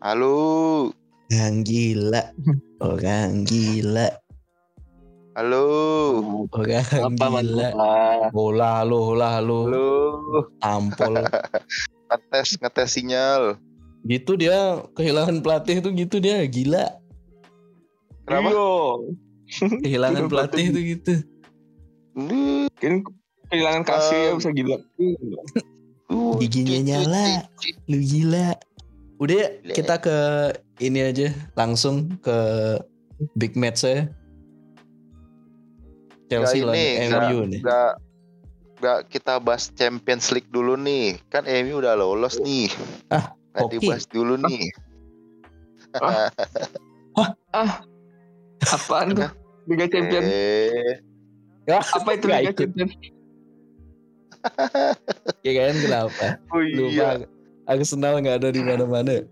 Halo. Orang gila. Orang gila. Halo. Orang Apa gila. Hola, halo, hola, halo. Halo. Tampol. Ngetes ngetes sinyal. gitu dia kehilangan pelatih tuh gitu dia gila. Kenapa? Kehilangan pelatih tuh gitu. Kan kehilangan kasih ya Um, bisa gila. lu- Giginya nyala. Lu gila. Udah ya, kita ke ini aja langsung ke big match saya. Chelsea lawan MU nih. Nggak nggak kita bahas Champions League dulu nih. Kan MU udah lolos nih. Ah, Nggak hoki. dibahas dulu nih. Apaan tuh? Liga Champion. Eh, Ya, Apa itu Liga ikut. Champion? Ya kan kenapa? oh Lupa iya, Arsenal nggak ada di mana-mana.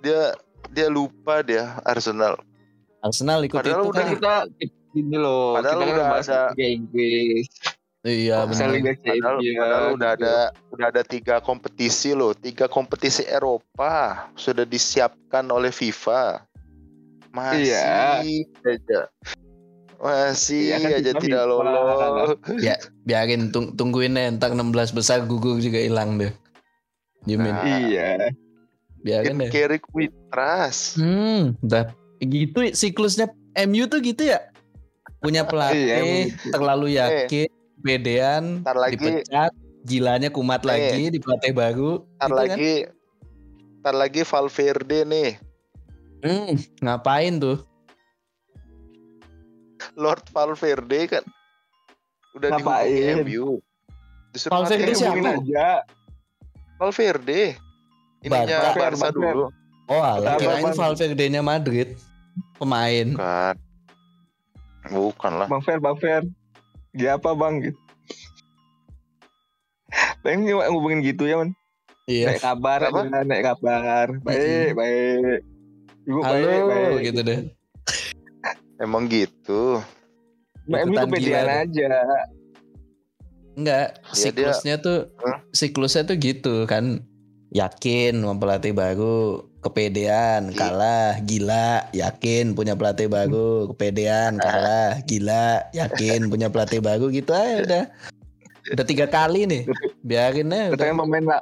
dia dia lupa dia Arsenal. Arsenal ikut Padahal itu udah kan. Kita ini loh. Padahal kita kan udah ada- Liga Inggris. Iya benar. Liga Padahal, padahal udah gitu. ada udah ada tiga kompetisi loh, tiga kompetisi Eropa sudah disiapkan oleh FIFA. Masih Iya. aja, masih Iya kan aja tidak lolos. Biarin tung- tungguin entar 16 besar gugur juga hilang deh. Jamin. Nah. Iya. Biarin deh. Carry with trust. Hmm, udah gitu siklusnya MU tuh gitu ya. Punya Iya, pelatih emang terlalu yakin, pedean, Ntar lagi, dipecat, gilanya kumat Eh. lagi di pelatih baru. ntar gitu kan. lagi, ntar lagi Valverde nih, Hmm, ngapain tuh? Lord Valverde kan udah Ngapain? dihubungi MU. Disuruh Valverde siapa? aja. Valverde. Ininya Barca. Barca Barca. dulu. Oh, alah, Apa, kirain? Valverde-nya Madrid. Pemain. Bukan. Bukan lah. Bang Fer, Bang Fer. Dia apa Bang? Gitu. Pengen cuma ngubungin gitu ya man. Iya. Naik kabar Apa? aja, naik kabar. Baik, baik. Ibu Halo, baik, baik. gitu deh. Emang gitu. Mbak Emi Ikutan kepedean gila deh. aja. Enggak, Ya, siklusnya tuh Hah? siklusnya tuh gitu kan. Yakin sama pelatih baru, kepedean, Gi- kalah, gila, yakin punya pelatih baru, kepedean, kalah, gila, yakin punya pelatih baru gitu aja udah. Udah tiga kali nih. Biarin aja. Datang pemain lah.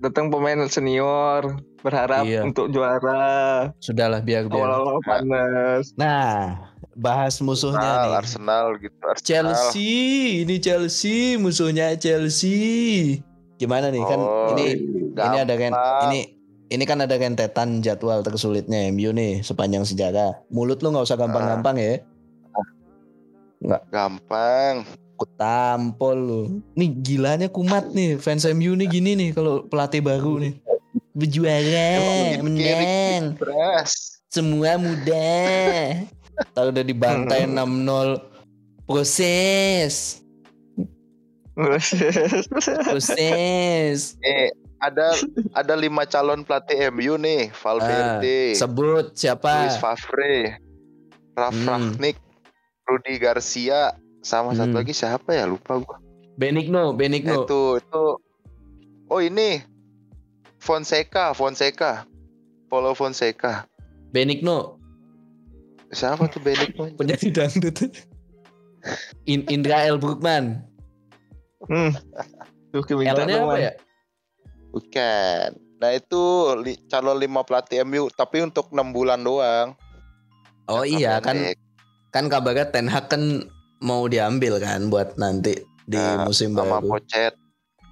Datang pemain senior berharap Iya. untuk juara. Sudahlah biar biar. Awal-awal panas. Nah, bahas musuhnya Arsenal, nih. Arsenal gitu. Arsenal. Chelsea, ini Chelsea, musuhnya Chelsea. Gimana nih kan Oh, ini ini ada kan gampang. ini ini kan ada rentetan jadwal tersulitnya MU nih sepanjang sejarah. Mulut lu nggak usah gampang-gampang ya. Gampang. Ku tampol lu. Nih gilanya kumat nih fans MU nih gini nih kalau pelatih baru nih. Berjuara, menang, semua mudah. Tahu udah dibantai 6-0 proses, proses. Eh, ada ada lima calon pelatih MU nih. Valverde, Sebut siapa? Luis Favre, Ralf Hmm. Rangnick, Rudi Garcia, sama satu Hmm. lagi siapa ya lupa gua. Benigno, Benigno. Itu itu Oh ini Fonseca, Fonseca. Paulo Fonseca. Benigno, Siapa tuh Benigno? penyanyi dangdut. In Indra L. Brookman. Hmm. Tuh L-nya dong, apa ya? Bukan. Nah itu li- calon lima pelatih MU tapi untuk enam bulan doang. Oh Jangka iya kan pendek. kan kabarnya Ten Hag kan mau diambil kan buat nanti di Nah, musim sama baru. Pochet,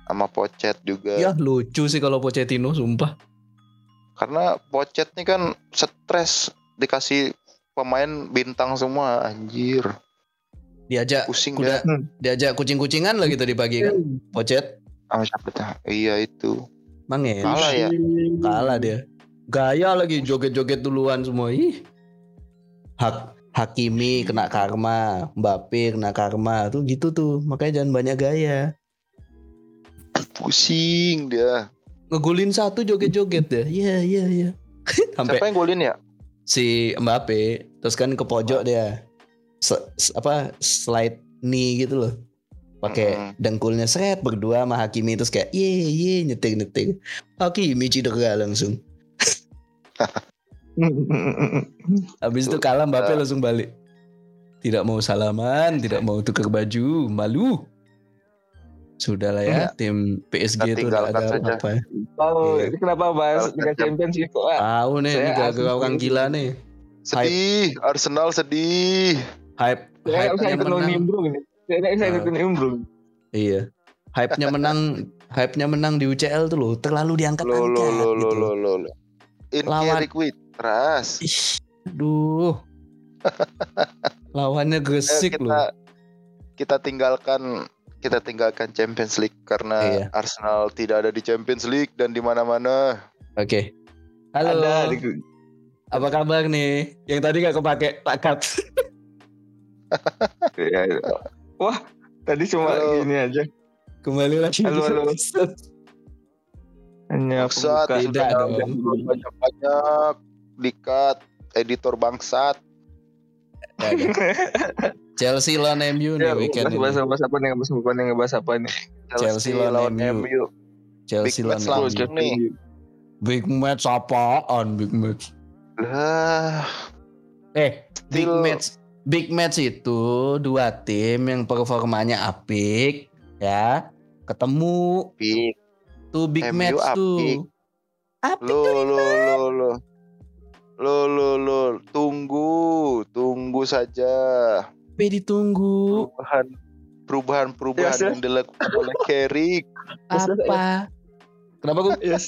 sama Pochet juga. Ya lucu sih kalau Pochettino sumpah. Karena Pochet nih kan stres dikasih pemain bintang semua anjir. Diajak Pusing kuda dia. diajak kucing-kucingan lah gitu di pagi kan. Pochet Sama siapa tuh? Iya itu. mangen. Kalah ya? Kalah dia. Gaya lagi joget-joget duluan semua. Ih. Hak Hakimi kena karma, Mbappe kena karma tuh gitu tuh. Makanya jangan banyak gaya. Pusing dia. Ngegulin satu joget-joget deh. Iya iya iya. Sampai Siapa yang golin ya? si Mbappe terus kan ke pojok dia. Se- se- apa slide knee gitu loh. Pakai Mm. dengkulnya seret berdua sama Hakimi terus kayak ye ye nyetir nyetir. Hakimi cedera langsung. Habis itu kalah Mbappe langsung balik. Tidak mau salaman, tidak mau tukar baju, malu. Sudahlah ya, tim PSG itu udah agak saja. apa ya. Oh, Iya. ini kenapa bahas Liga Champions itu? Ah, Tahu nih, ini asli orang gila nih. Sedih, Arsenal sedih. Hype, saya ikutin menang. nimbrung ini. Saya nggak bisa Ah. ikutin nimbrung. Iya. Hype-nya menang, hype-nya menang di UCL tuh loh, terlalu Lo diangkat-angkat lo lo lo gitu. lo lo. lo. In Lawan- with trust. Ih, aduh. Lawannya gresik kita loh. kita tinggalkan kita tinggalkan Champions League karena Iya. Arsenal tidak ada di Champions League dan di mana-mana. Oke. Halo. Ada di Apa kabar nih? Yang tadi gak kepake takat. Ya, ya. Wah, tadi cuma Halo. gini aja. Kembali lagi. Halo, di halo. Hanya Bangsat, pembuka. Tidak dong. banyak-banyak dikat editor bangsat. Chelsea lawan MU nih Ya, weekend ini. bahas, bahas apa nih? Bahas apa nih? Bahas apa nih? Chelsea lawan MU. Chelsea lawan MU. Big match apaan big match? Lah, Eh, big Still- match. Big match itu dua tim yang performanya apik, ya. Ketemu Big. tuh big MU match apik. tuh. Apik Lo lo lo lo. Lo lo lo tunggu, tunggu saja tapi ditunggu. perubahan perubahan perubahan Yes, yes. yang dilakukan oleh Carrick. Yes, yes, Apa? Kenapa gue Yes.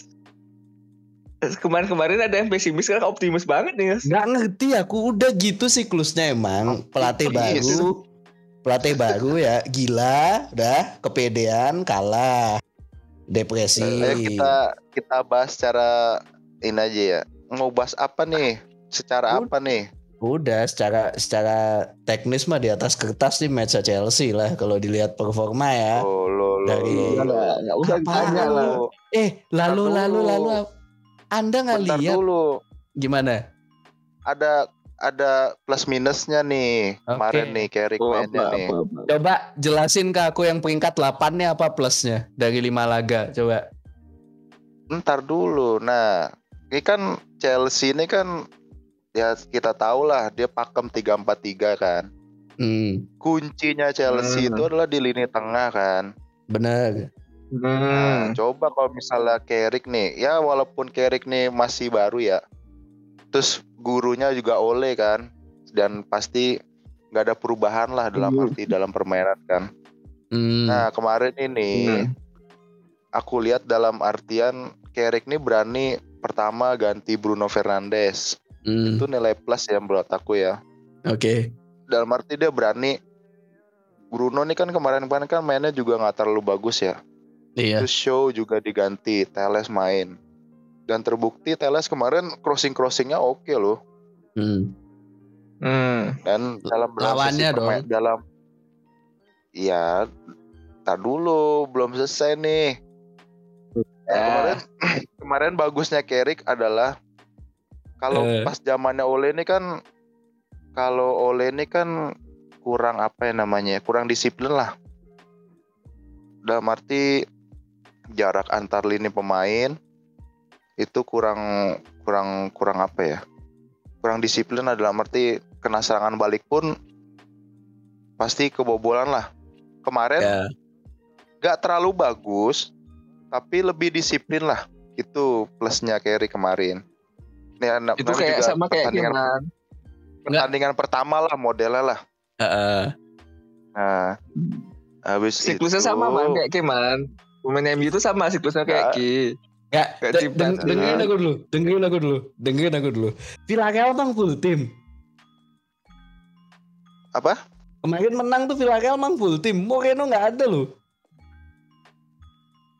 Kemarin-kemarin ada yang pesimis, sekarang optimis banget nih, Yes. nggak ngerti aku udah gitu siklusnya emang pelatih Optimis. baru pelatih baru ya gila udah kepedean kalah depresi Ayo kita kita bahas secara ini aja ya. Mau bahas apa nih? Secara Udah. apa nih? Udah secara secara teknis mah di atas kertas sih match Chelsea lah kalau dilihat performa ya Oh, lo lo Dari- lo, lo. Nggak, nggak usah ditanya lah. Lo. eh lalu Bentar lalu dulu. lalu anda nggak lihat dulu. gimana Ada ada plus minusnya nih Oke. kemarin nih Carrick Oh, mainnya apa, nih. apa, apa. coba jelasin ke aku yang peringkat 8 nya apa plusnya dari lima laga coba Ntar dulu. Nah, ini kan Chelsea ini kan ya kita tahu lah dia pakem 3-4-3 kan. hmm, Kuncinya Chelsea Hmm. itu adalah di lini tengah kan. bener Nah, Hmm. coba kalau misalnya Carrick nih, ya walaupun Carrick nih masih baru ya. Terus gurunya juga Ole kan. Dan pasti nggak ada perubahan lah dalam Hmm. arti dalam permainan kan. Hmm. Nah, kemarin ini Hmm. aku lihat dalam artian Carrick nih berani pertama ganti Bruno Fernandes. Hmm, Itu nilai plus ya menurut aku ya. Oke. Dalam arti dia berani Bruno nih kan kemarin-kemarin kan mainnya juga nggak terlalu bagus ya. Iya. Terus show juga diganti, Teles main. Dan terbukti Teles kemarin crossing-crossingnya oke loh. Hmm. Hmm. Dan dalam dalam Lawannya permain- dalam Iya, tak dulu belum selesai nih. Nah, Ya. kemarin kemarin bagusnya Carrick adalah kalau Eh. pas zamannya Ole ini kan kalau Ole ini kan kurang apa ya namanya? Kurang disiplin lah. Dalam arti jarak antar lini pemain itu kurang kurang kurang apa ya? Kurang disiplin lah dalam arti kena serangan balik pun pasti kebobolan lah. Kemarin Ya. nggak terlalu bagus, tapi lebih disiplin lah. Itu plusnya Carey kemarin. Nih, anak- Itu kayak juga sama kayak pertandingan, pertandingan pertama lah modelnya lah. Heeh. Nah, habis Siklusnya itu, sama man kayak Kiman. Pemain MU itu sama siklusnya kayak Ya. Ki. Ya, Kayak de- tim deng- dengerin aku dulu, dengerin aku dulu, dengerin aku dulu. Villarreal bang full tim. Apa? Kemarin menang tuh Villarreal mang full tim. Moreno nggak ada loh.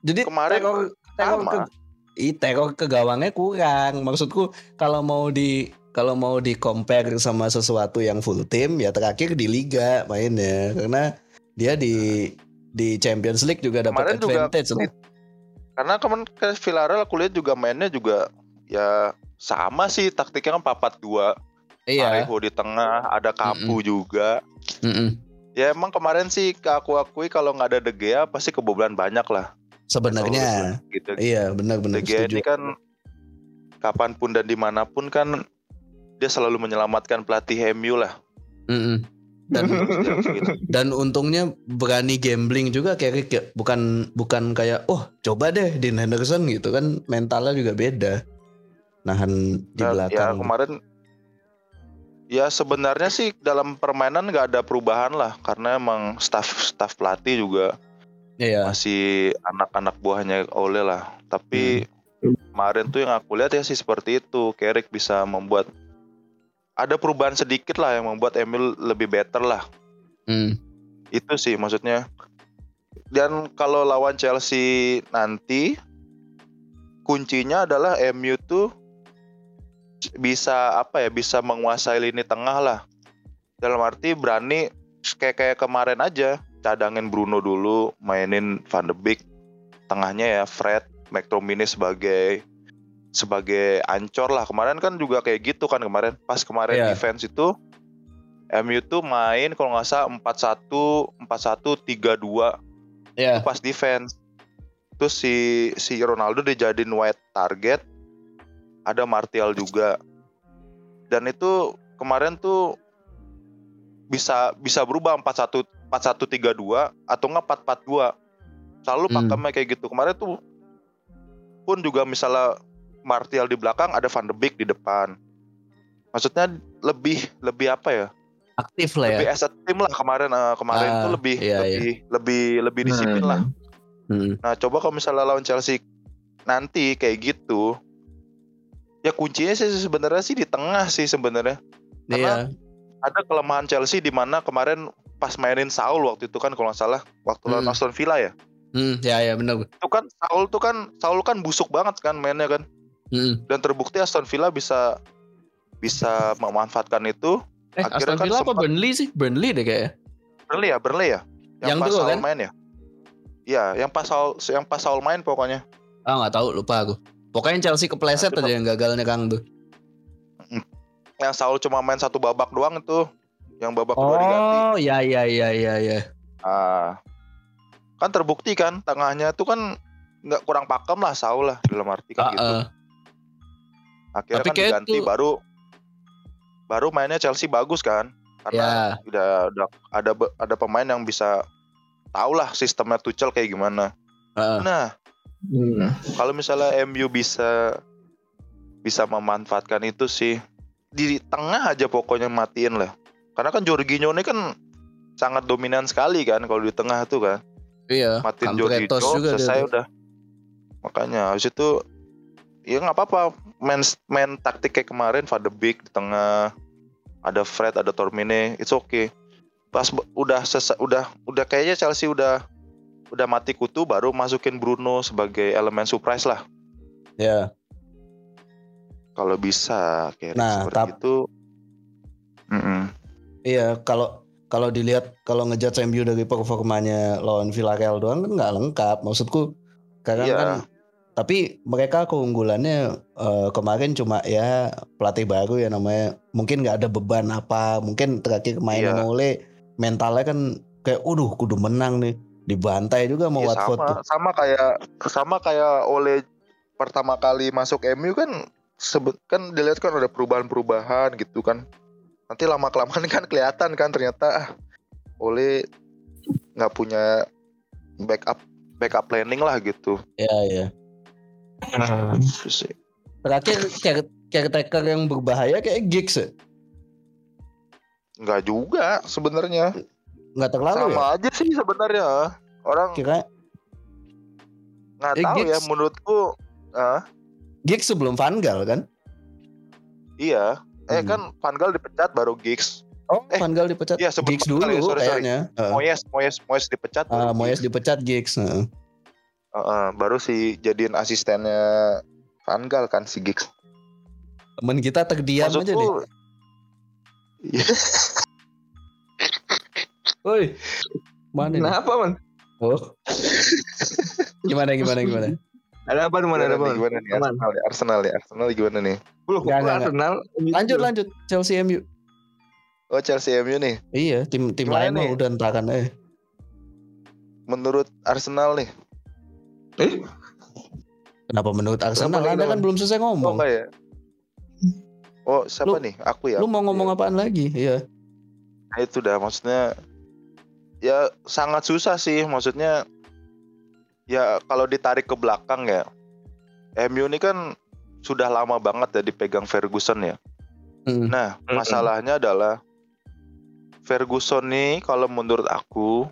Jadi Kemarin teror, teror sama. ke, Ih, teror ke gawangnya kurang. Maksudku kalau mau di kalau mau di compare sama sesuatu yang full tim ya terakhir di liga mainnya karena dia di di Champions League juga dapat juga advantage loh. karena kemarin ke Villarreal aku lihat juga mainnya juga ya sama sih taktiknya kan papat dua. Iya. Parejo di tengah, ada Kapu juga. Mm-mm. Ya emang kemarin sih aku akui kalau nggak ada De Gea pasti kebobolan banyak lah. Sebenarnya gitu. iya benar-benar De Gea ini kan kapan pun dan di mana pun kan dia selalu menyelamatkan pelatih MU lah. Mm-mm. Dan Gitu. dan untungnya berani gambling juga kayak bukan bukan kayak oh coba deh Dean Henderson gitu kan mentalnya juga beda. Nahan di Dan ya belakang. kemarin ya sebenarnya sih dalam permainan nggak ada perubahan lah karena emang staff staff pelatih juga Iya. masih anak-anak buahnya Ole lah. Tapi kemarin tuh yang aku lihat ya sih seperti itu. Carrick bisa membuat ada perubahan sedikit lah yang membuat Emil lebih better lah. Hmm. Itu sih maksudnya. Dan kalau lawan Chelsea nanti kuncinya adalah MU tuh bisa apa ya bisa menguasai lini tengah lah. Dalam arti berani kayak kayak kemarin aja cadangin Bruno dulu, mainin Van de Beek, tengahnya ya Fred, McTominay sebagai sebagai ancor lah. Kemarin kan juga kayak gitu kan kemarin. Pas kemarin Iya. defense itu MU tuh main kalau nggak salah 4-1, 4-1, 3-2 Iya. pas defense. Terus si si Ronaldo dijadiin white target. Ada Martial juga. Dan itu kemarin tuh bisa bisa berubah 4-1 4-1-3-2 atau enggak 4-4-2. Selalu Hmm. pakemnya kayak gitu. Kemarin tuh pun juga misalnya Martial di belakang ada Van de Beek di depan. Maksudnya lebih lebih apa ya? Aktif lah ya. Lebih as a team lah kemarin eh, kemarin Ah, tuh lebih iya, iya. lebih lebih lebih disiplin Nah, lah. Hmm. Nah, coba kalau misalnya lawan Chelsea nanti kayak gitu, ya kuncinya sih sebenarnya sih di tengah sih sebenarnya. Iya. Ada kelemahan Chelsea di mana kemarin pas mainin Saul waktu itu kan kalau nggak salah waktu lawan Hmm. Aston Villa ya. Hmm, ya ya benar. Itu kan Saul tuh kan Saul kan busuk banget kan mainnya kan. Hmm. Dan terbukti Aston Villa bisa bisa memanfaatkan itu. Eh, Akhirnya Aston kan Villa apa sempat- Burnley sih? Burnley deh kayaknya. Burnley ya, Burnley ya. Yang pas dulu Saul kan? main ya. Iya, yang pas Saul yang pas Saul main pokoknya. Ah nggak tahu lupa aku. Pokoknya Chelsea kepleset Nah, aja yang gagalnya Kang tuh. Yang Saul cuma main satu babak doang itu. Yang babak kedua diganti. Oh, ya ya ya ya ya. Ah, kan terbukti kan tengahnya itu kan nggak kurang pakem lah Saul lah dalam arti kan Ah, gitu. ah. Akhirnya Tapi kan diganti tuh- baru baru mainnya Chelsea bagus kan karena udah, udah ada ada pemain yang bisa tahu lah sistemnya Tuchel kayak gimana. Ah. Nah Hmm. kalau misalnya MU bisa bisa memanfaatkan itu sih di tengah aja pokoknya matiin lah. Karena kan Jorginho ini kan sangat dominan sekali kan kalau di tengah tuh kan. Iya. Campbell-Eto'o Jorginho juga dia selesai tuh. udah makanya habis itu ya nggak apa-apa main main taktik kayak kemarin Van de Beek di tengah ada Fred ada Tormine it's okay pas udah sesa- udah udah kayaknya Chelsea udah udah mati kutu baru masukin Bruno sebagai elemen surprise lah Ya. kalau bisa kayak Nah, seperti tap- itu Mm-mm. Iya, kalau kalau dilihat kalau ngejudge MU dari performanya lawan Villarreal doang kan nggak lengkap. Maksudku karena Iya. kan tapi mereka keunggulannya eh, kemarin cuma ya pelatih baru ya namanya mungkin nggak ada beban apa mungkin terakhir main Iya. sama Ole mentalnya kan kayak udah kudu menang nih dibantai juga sama Iya, Watford sama tuh. sama kayak sama kayak oleh pertama kali masuk MU kan sebut kan dilihat kan ada perubahan-perubahan gitu kan nanti lama kelamaan kan kelihatan kan ternyata ah, oleh nggak punya backup backup planning lah gitu Ya ya. Itu sih. Terakhir care- caretaker yang berbahaya kayak Giggs ya? nggak juga sebenarnya nggak terlalu sama ya? aja sih sebenarnya orang Kira nggak Eh, tahu ya Giggs- menurutku ah, Giggs sebelum Van Gaal kan? iya eh Hmm. kan Van Gaal dipecat baru Giggs Oh, Eh, Van Gaal dipecat. iya, sebelum Giggs dulu ya, sorry, sorry. kayaknya. Heeh. Moyes Moyes Moyes dipecat Ah, baru Moyes Giggs. dipecat Giggs. heeh. Heeh, baru si jadiin asistennya Van Gaal kan si Giggs. Temen kita terdiam aja deh. Iya. Woi. Mana? Kenapa man? Oh. gimana gimana gimana? Ada apa teman? Ada Gimana apa? nih, gimana nih Aman. Arsenal ya? Arsenal ya? Arsenal gimana nih? Nggak, Arsenal? Lanjut lanjut Chelsea MU. Oh Chelsea MU nih. Iya, tim tim Gimana lain mah nih? udah entakan eh. Menurut Arsenal nih, Eh, Kenapa menurut Arsenal? Kenapa Anda kan belum selesai Oh ngomong. enggak ya? Oh siapa Lu- nih? Aku ya. Lu mau ngomong apaan lagi? Iya. Nah, itu dah maksudnya ya sangat susah sih maksudnya ya kalau ditarik ke belakang ya MU ini kan sudah lama banget ya dipegang Ferguson ya. Mm. Nah Mm-mm. masalahnya adalah Ferguson nih kalau menurut aku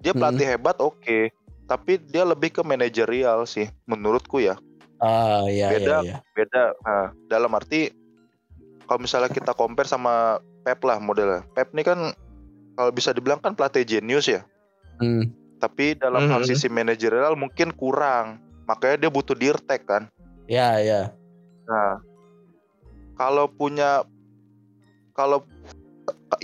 dia Mm. pelatih hebat oke tapi dia lebih ke manajerial sih menurutku ya Ah, iya Beda. iya iya. beda nah, dalam arti kalau misalnya kita compare sama Pep lah modelnya Pep ini kan kalau bisa dibilang kan pelatih genius ya Hmm. Tapi dalam hal Mhm. sisi manajerial mungkin kurang makanya dia butuh dirtek kan Ya ya. nah kalau punya kalau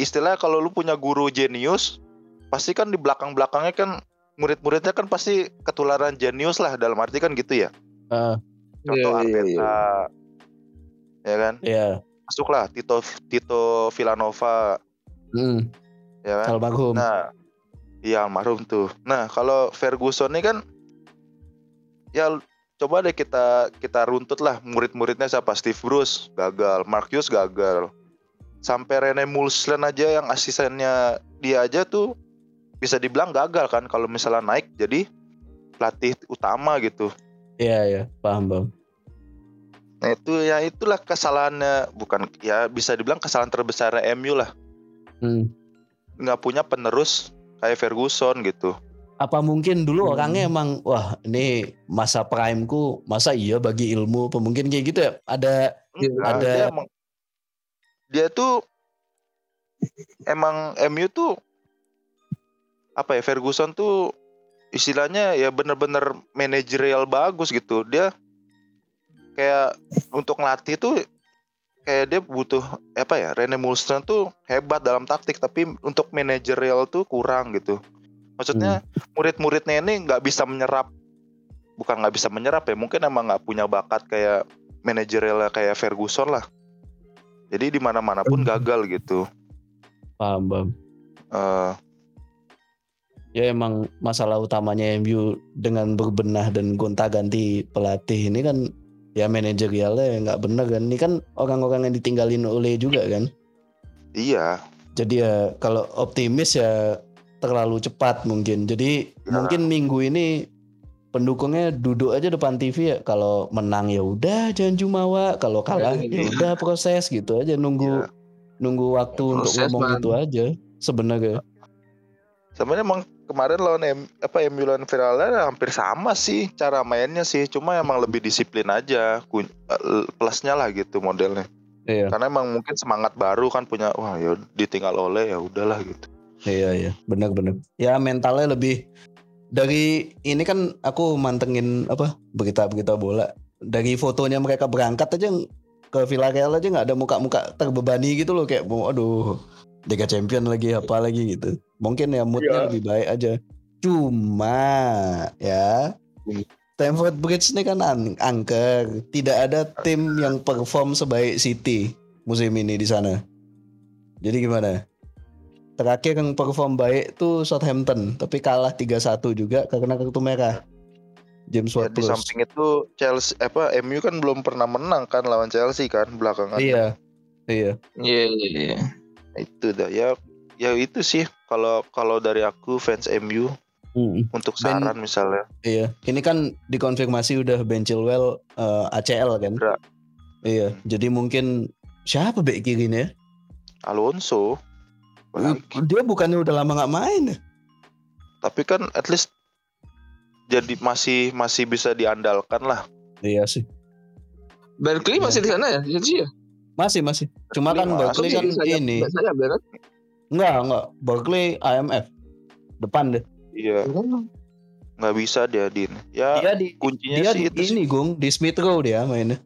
istilahnya kalau lu punya guru jenius pasti kan di belakang belakangnya kan murid-muridnya kan pasti ketularan jenius lah dalam arti kan gitu ya Ah, contoh Iya, iya, Arteta iya. ya kan iya. masuklah Tito Tito Villanova Hmm. ya kan Almarhum. Nah, iya almarhum tuh. Nah, kalau Ferguson ini kan ya coba deh kita kita runtut lah murid-muridnya siapa Steve Bruce gagal, Mark Hughes gagal. Sampai Rene Mulslen aja yang asistennya dia aja tuh bisa dibilang gagal kan kalau misalnya naik jadi pelatih utama gitu. Iya iya. Paham bang. Nah, itu ya itulah kesalahannya bukan ya bisa dibilang kesalahan terbesar MU lah. Hmm. nggak punya penerus kayak Ferguson gitu. Apa mungkin dulu Hmm. orangnya emang wah ini masa primeku masa iya bagi ilmu apa mungkin kayak gitu ya ada Enggak, Ada- dia emang dia tuh emang MU tuh apa ya Ferguson tuh istilahnya ya bener-bener manajerial bagus gitu. Dia kayak untuk ngelatih tuh kayak dia butuh apa ya Rene Mulslen tuh hebat dalam taktik tapi untuk manajerial tuh kurang gitu. Maksudnya murid-muridnya ini nggak bisa menyerap bukan nggak bisa menyerap ya mungkin emang nggak punya bakat kayak manajerial kayak Ferguson lah. Jadi di mana-mana pun gagal gitu. paham bang. Eh, Ya emang masalah utamanya MU dengan berbenah dan gonta-ganti pelatih ini kan ya manajerialnya nggak bener kan. Ini kan orang-orang yang ditinggalin oleh juga kan. iya, Jadi ya kalau optimis ya terlalu cepat mungkin. Jadi Ya. mungkin minggu ini pendukungnya duduk aja depan TV ya. Kalau menang ya udah jangan jumawa, kalau kalah ya udah proses gitu aja nunggu Iya. nunggu waktu untuk Proses, ngomong Man. itu aja sebenarnya. sebenarnya emang kemarin lawan M, apa MU lawan Villarreal hampir sama sih cara mainnya sih, cuma emang lebih disiplin aja, eh, plusnya lah gitu modelnya. Iya, Karena emang mungkin semangat baru kan punya, wah ya ditinggal oleh ya udahlah gitu. iya, iya, benar-benar. Ya mentalnya lebih dari ini kan aku mantengin apa berita-berita bola dari fotonya mereka berangkat aja ke Villarreal aja nggak ada muka-muka terbebani gitu loh kayak aduh Liga Champion lagi apa lagi gitu. Mungkin ya moodnya Iya. lebih baik aja. Cuma ya Stamford Bridge ini kan an- angker. Tidak ada tim yang perform sebaik City musim ini di sana. Jadi gimana? Terakhir yang perform baik tuh Southampton, tapi kalah 3-1 juga karena kartu merah. James Ya, Ward di Prowse. samping itu Chelsea apa MU kan belum pernah menang kan lawan Chelsea kan belakangan. Iya. Iya. Iya iya iya. Itu dah ya ya itu sih kalau kalau dari aku fans MU Mm, untuk Ben- saran misalnya. Iya. Ini kan dikonfirmasi udah Ben Chilwell eh, ACL kan? Iya. Jadi mungkin siapa bek kirinya? Alonso. Apalagi. Dia bukannya udah lama nggak main ya? Tapi kan at least jadi masih masih bisa diandalkan lah. Iya sih. Berkeley Iya. masih di sana ya? Jadi ya. Masih masih. Cuma kan Barkley kan ini. ya kan? Enggak, enggak. Barkley IMF. Depan deh. Iya, nggak bisa dia din. Ya Dia di kuncinya dia sih di itu sih. ini Gung, di Smith Rowe dia mainnya.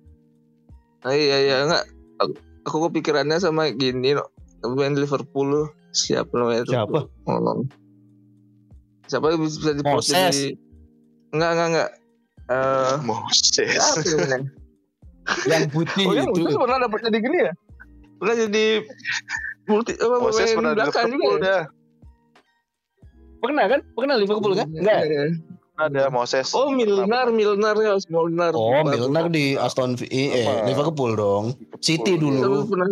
Ah, iya iya enggak. Aku, aku kepikirannya sama gini no. Pemain Liverpool loh. Siapa namanya? Siapa? Ngomong. Siapa yang bisa, bisa di post Moses. jadi Enggak enggak enggak. Eh Moses. Yang putih Oh ya, itu. Moses pernah dapat jadi gini ya? Pernah jadi multi apa Moses pemain pernah belakang Liverpool juga ya? dah. Pernah kan? Pernah Liverpool kan? Enggak. Iya, iya. ada Moses. Oh Milner, Milner ya, Milner. Oh, Milner di Aston Villa, eh, Apa? Liverpool dong. City Tapi dulu. pernah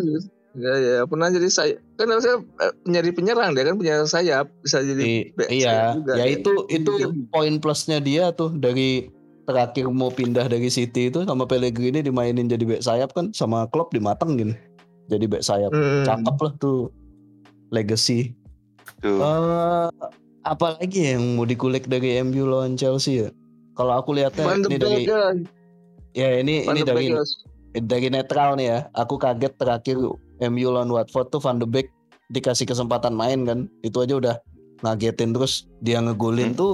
ya ya pernah jadi saya kan saya eh, nyari penyerang dia kan punya sayap bisa jadi I- iya, juga. ya itu itu Iya. poin plusnya dia tuh dari terakhir mau pindah dari City itu sama Pellegrini dimainin jadi back sayap kan sama Klopp dimatengin jadi back sayap. Hmm. Cakep lah tuh legacy. Tuh. Eh apa lagi yang mau dikulik dari MU lawan Chelsea ya? Kalau aku lihatnya Van ini dari kan. ya ini Van ini dari ya. dari netral nih ya. Aku kaget terakhir MU lawan Watford tuh Van de Beek dikasih kesempatan main kan. Itu aja udah ngagetin terus dia ngegolin Hmm. tuh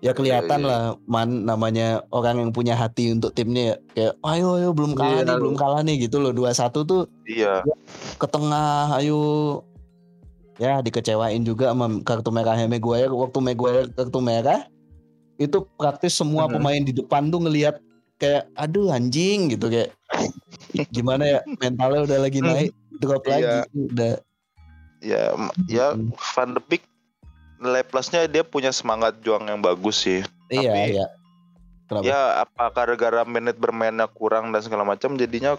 ya kelihatan Iya, iya. lah man namanya orang yang punya hati untuk timnya ya. Kayak ayo ayo belum kalah Iya. nih, belum kalah nih gitu loh. 2-1 tuh Iya. ke tengah ayo ya dikecewain juga sama kartu merahnya Maguire waktu Maguire kartu merah itu praktis semua Hmm. pemain di depan tuh ngelihat kayak aduh anjing gitu kayak gimana ya mentalnya udah lagi Hmm. naik drop Iya. lagi udah Ya, ya Hmm. Van de Beek nilai plusnya dia punya semangat juang yang bagus sih. iya Tapi- iya kenapa Ya apa gara-gara menit bermainnya kurang dan segala macam jadinya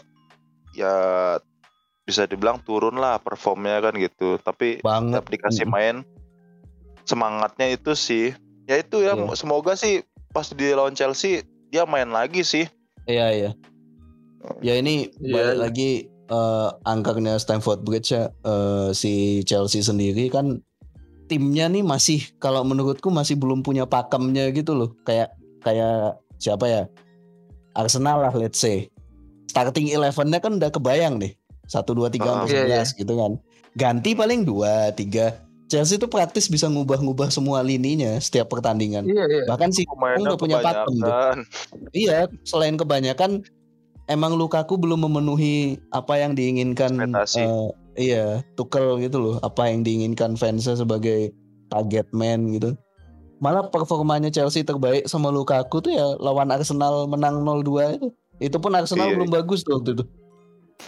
ya bisa dibilang turun lah performnya kan gitu. Tapi banget tiap dikasih Mm. main semangatnya itu sih. Ya itu ya Iya. semoga sih pas di lawan Chelsea dia main lagi sih. iya iya ya ini Iya, balik iya. lagi eh, angkarnya Stamford Bridge ya eh, si Chelsea sendiri kan timnya nih masih kalau menurutku masih belum punya pakemnya gitu loh. Kayak kayak siapa ya? Arsenal lah let's say. Starting elevennya kan udah kebayang nih satu dua tiga Ah, sampai iya, sebelas gitu kan. Ganti paling dua tiga. Chelsea tuh praktis bisa ngubah-ngubah semua lininya setiap pertandingan. Iya iya. bahkan si Pemainnya nggak punya pakem tuh. Iya, selain kebanyakan emang Lukaku belum memenuhi apa yang diinginkan Ekspektasi. Iya, Tuchel gitu loh, apa yang diinginkan fansnya sebagai target man gitu. Malah performanya Chelsea terbaik sama Lukaku tuh ya lawan Arsenal menang 0-2 itu. Itu pun Arsenal Iya, belum bagus tuh waktu itu.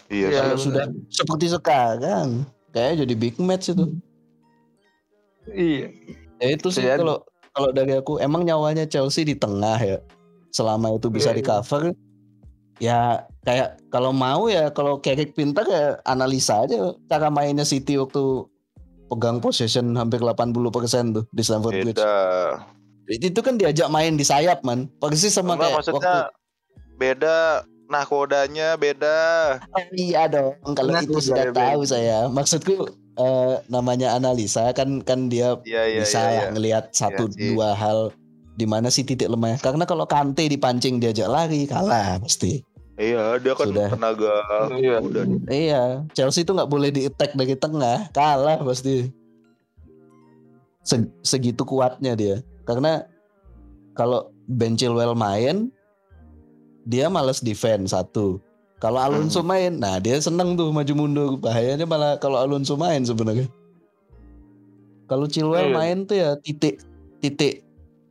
Iya. Iya, benar. sudah seperti sekarang, kayak jadi big match itu. Iya. Ya itu sih kalau kalau dari aku emang nyawanya Chelsea di tengah ya. Selama itu bisa Iya, di iya. cover ya kayak kalau mau ya kalau Carrick pintar ya analisa aja cara mainnya City waktu pegang possession hampir 80% tuh di Stamford Bridge. Beda. Itu kan diajak main di sayap man. Persis sama Enggak, kayak maksudnya beda nah kodanya beda. waktu Oh, iya dong. Kalau Nah, itu udah, sudah ya, tahu saya. Maksudku eh, namanya analisa kan kan dia Iya iya bisa iya. lah iya. ngelihat satu sih. dua hal di mana sih titik lemahnya. Karena kalau Kante dipancing diajak lari kalah pasti. Iya, dia kan Sudah. tenaga Iya. udah Iya, Chelsea itu nggak boleh di attack dari tengah, kalah pasti. Se- segitu kuatnya dia. Karena kalau Ben Chilwell main, dia males defense satu. Kalau Alonso main, nah dia seneng tuh maju mundur. Bahayanya malah kalau Alonso main sebenarnya. Kalau Chilwell Iya. main tuh ya titik titik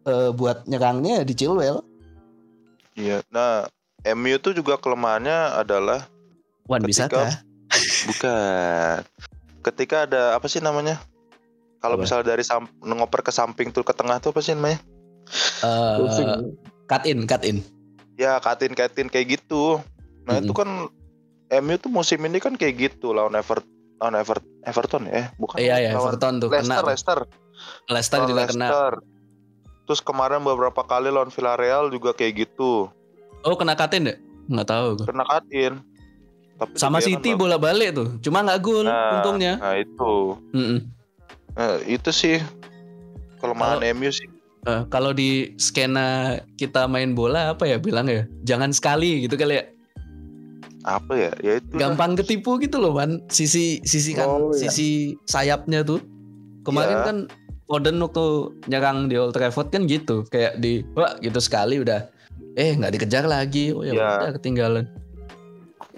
eh, buat nyerangnya di Chilwell. Iya. Nah, MU tuh juga kelemahannya adalah Wan bisa Ketika- bukan ketika ada apa sih namanya? Kalau misalnya dari sam- ngoper ke samping tuh ke tengah tuh apa sih namanya? cut in, cut in. Ya, katin-katin kayak gitu. Nah, itu kan MU tuh musim ini kan kayak gitu lawan Ever lawan Ever Everton ya, bukan. Iya ya, lawan Everton tuh Leicester, kena. Leicester. Leicester Lawan juga kena. Leicester. Terus kemarin beberapa kali lawan Villarreal juga kayak gitu. Oh kena katin ya? Nggak tahu. Kena katin. Tapi Sama kan City bola balik tuh. Cuma nggak gol Nah, untungnya. Nah, itu. Mm-mm. Nah, itu sih kelemahan MU sih. Eh, kalau di skena kita main bola apa ya bilang ya? Jangan sekali gitu kali ya. Apa ya? Ya itu. lah. Gampang ketipu gitu loh, man. Sisi sisi kan Oh, iya. sisi sayapnya tuh. Kemarin Iya. kan Foden waktu nyerang di Old Trafford kan gitu, kayak di wah gitu sekali udah eh nggak dikejar lagi. Oh ya Iya. udah ketinggalan.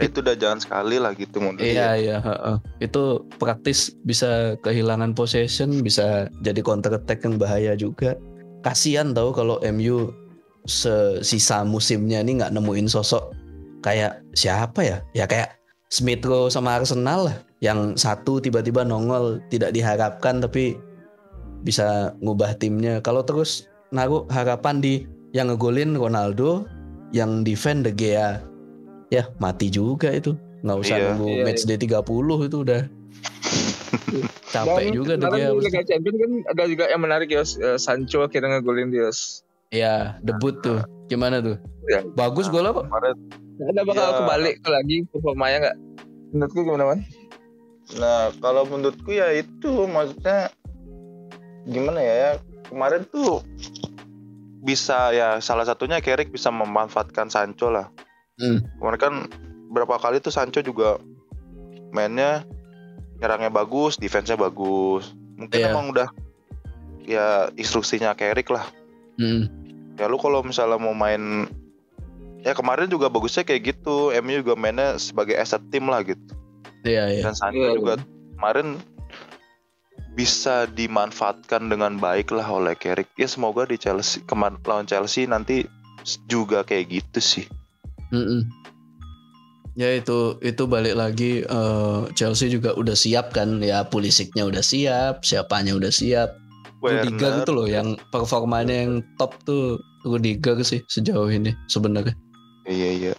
itu udah jangan sekali lah gitu menurut Iya iya, heeh. itu praktis bisa kehilangan possession, bisa jadi counter attack yang bahaya juga. Kasihan tau kalau MU sesisa musimnya ini nggak nemuin sosok kayak siapa ya? Ya kayak Smith Rowe sama Arsenal lah, yang satu tiba-tiba nongol tidak diharapkan tapi bisa ngubah timnya. Kalau terus naruh harapan di yang ngegolin Ronaldo, yang defend De Gea. Ya, mati juga itu. Nggak usah Iya. nunggu Iya, match day 30 itu udah. Capek Dan juga De Gea. di Liga Champions kan ada juga yang menarik. Eh, Sancho akhirnya ngegolin Yos. Ya, debut tuh. Gimana tuh? Ya. Bagus golnya kok. Kemarin Ada bakal Iya. kebalik lagi performanya nggak? Menurutku gimana man? Nah, kalau menurutku ya itu maksudnya gimana ya? ya, Kemarin tuh bisa ya salah satunya Carrick bisa memanfaatkan Sancho lah. Hmm. Kemarin kan berapa kali tuh Sancho juga mainnya nyerangnya bagus, defense-nya bagus. Mungkin Iya. emang udah ya instruksinya Carrick lah. Hmm. Ya lu kalau misalnya mau main ya kemarin juga bagusnya kayak gitu. MU juga mainnya sebagai as a team lah gitu. Iya, iya. Dan Sancho Iya, juga kemarin bisa dimanfaatkan dengan baik lah oleh Carrick. Ya semoga di Chelsea kemarin lawan Chelsea nanti juga kayak gitu sih. Mm-mm. Ya itu itu balik lagi eh, Chelsea juga udah siap kan ya Pulisicnya udah siap, siapanya udah siap. Rudiger tuh loh yang performanya yang top tuh Rudiger sih sejauh ini sebenarnya. Iya iya.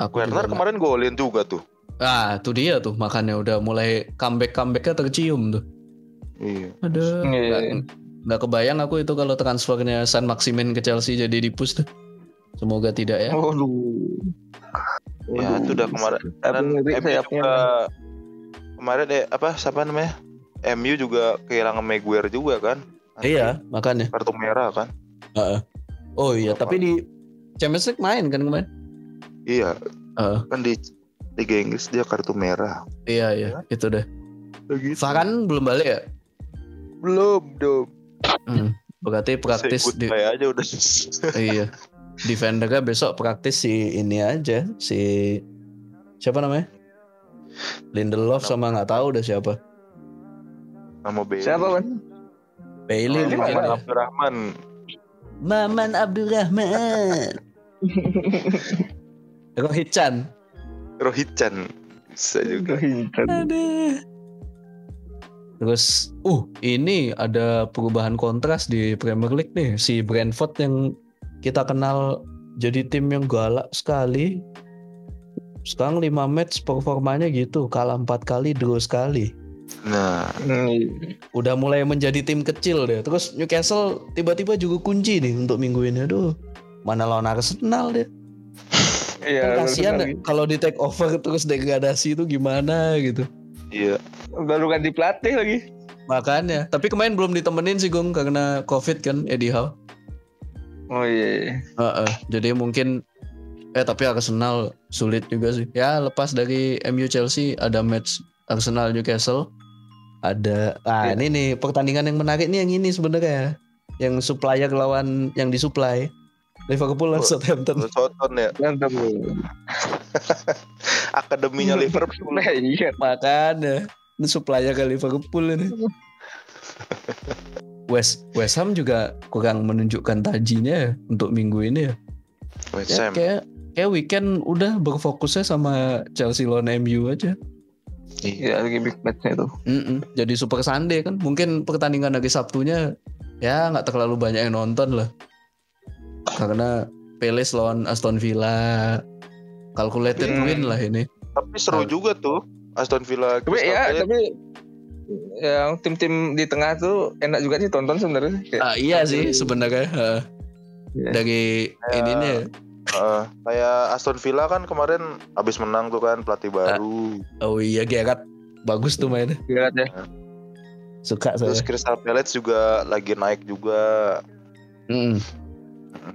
Aku Werner kemarin golin juga tuh. Ah, itu dia tuh makanya udah mulai comeback comebacknya tercium tuh. Iya. Ada Iya. nggak nggak kebayang aku itu kalau transfernya San Maximin ke Chelsea jadi dipus tuh. Semoga tidak ya. Waduh. Ya itu udah kemarin sayapnya. juga kemarin eh apa siapa namanya? MU juga kehilangan Maguire juga kan? Iya, makanya. Kartu merah kan? Oh iya, tapi di Champions League main kan kemarin? Iya. Heeh. Kan di Liga Inggris dia kartu merah. Iya iya, itu deh. Begitu. Varane belum balik ya? belum dong. Hmm, berarti praktis di aja udah. iya. Defendernya besok praktis si ini aja, si siapa namanya? Lindelof sama nggak tahu udah siapa. Nama Bailey. Siapa man? Bailey Oh, mungkin Maman ya. Abdurrahman. Maman Abdurrahman. Rohit Chan. Rohit Chan. Bisa juga. Aduh. Terus, uh, ini ada perubahan kontras di Premier League nih. Si Brentford yang kita kenal jadi tim yang galak sekali. Sekarang 5 match performanya gitu, kalah 4 kali, draw sekali. Nah, Hmm, Udah mulai menjadi tim kecil deh. Terus Newcastle tiba-tiba juga kunci nih untuk minggu ini. Aduh, mana lawan Arsenal deh. Iya, Kan kasihan ya, kalau di take over terus degradasi itu gimana gitu. iya. Baru ganti pelatih lagi. Makanya, tapi kemarin belum ditemenin sih Gung karena Covid kan Eddie Howe. Oh iya. iya. Heeh, jadi mungkin eh tapi Arsenal sulit juga sih. Ya lepas dari MU Chelsea ada match Arsenal Newcastle. Ada ah Iya. ini nih pertandingan yang menarik nih yang ini sebenarnya. Yang supplier lawan yang disuplai. Liverpool lawan Southampton. Soton ya. Mantap. Akademinya Liverpool. Iya. Makanya ini supplier ke Liverpool ini. West West Ham juga kurang menunjukkan tajinya ya untuk minggu ini ya. West Ya, Ham. kayak kayak weekend udah berfokusnya sama Chelsea lawan MU aja. Iya. Iya lagi big matchnya tuh. Mm-mm. Jadi Super Sunday kan mungkin pertandingan hari Sabtunya ya nggak terlalu banyak yang nonton lah. Karena Palace lawan Aston Villa calculated Hmm. win lah ini. Tapi seru Ah. juga tuh Aston Villa. Tapi Crystal ya, Palace. tapi yang tim-tim di tengah tuh enak juga sih tonton sebenarnya. Ah, iya sih sebenarnya eh, Iya. dari ininya Heeh. kayak Aston Villa kan kemarin habis menang tuh kan pelatih baru. oh iya Gerrard bagus tuh mainnya Lihat ya. suka Terus saya. Crystal Palace juga lagi naik juga. Mm.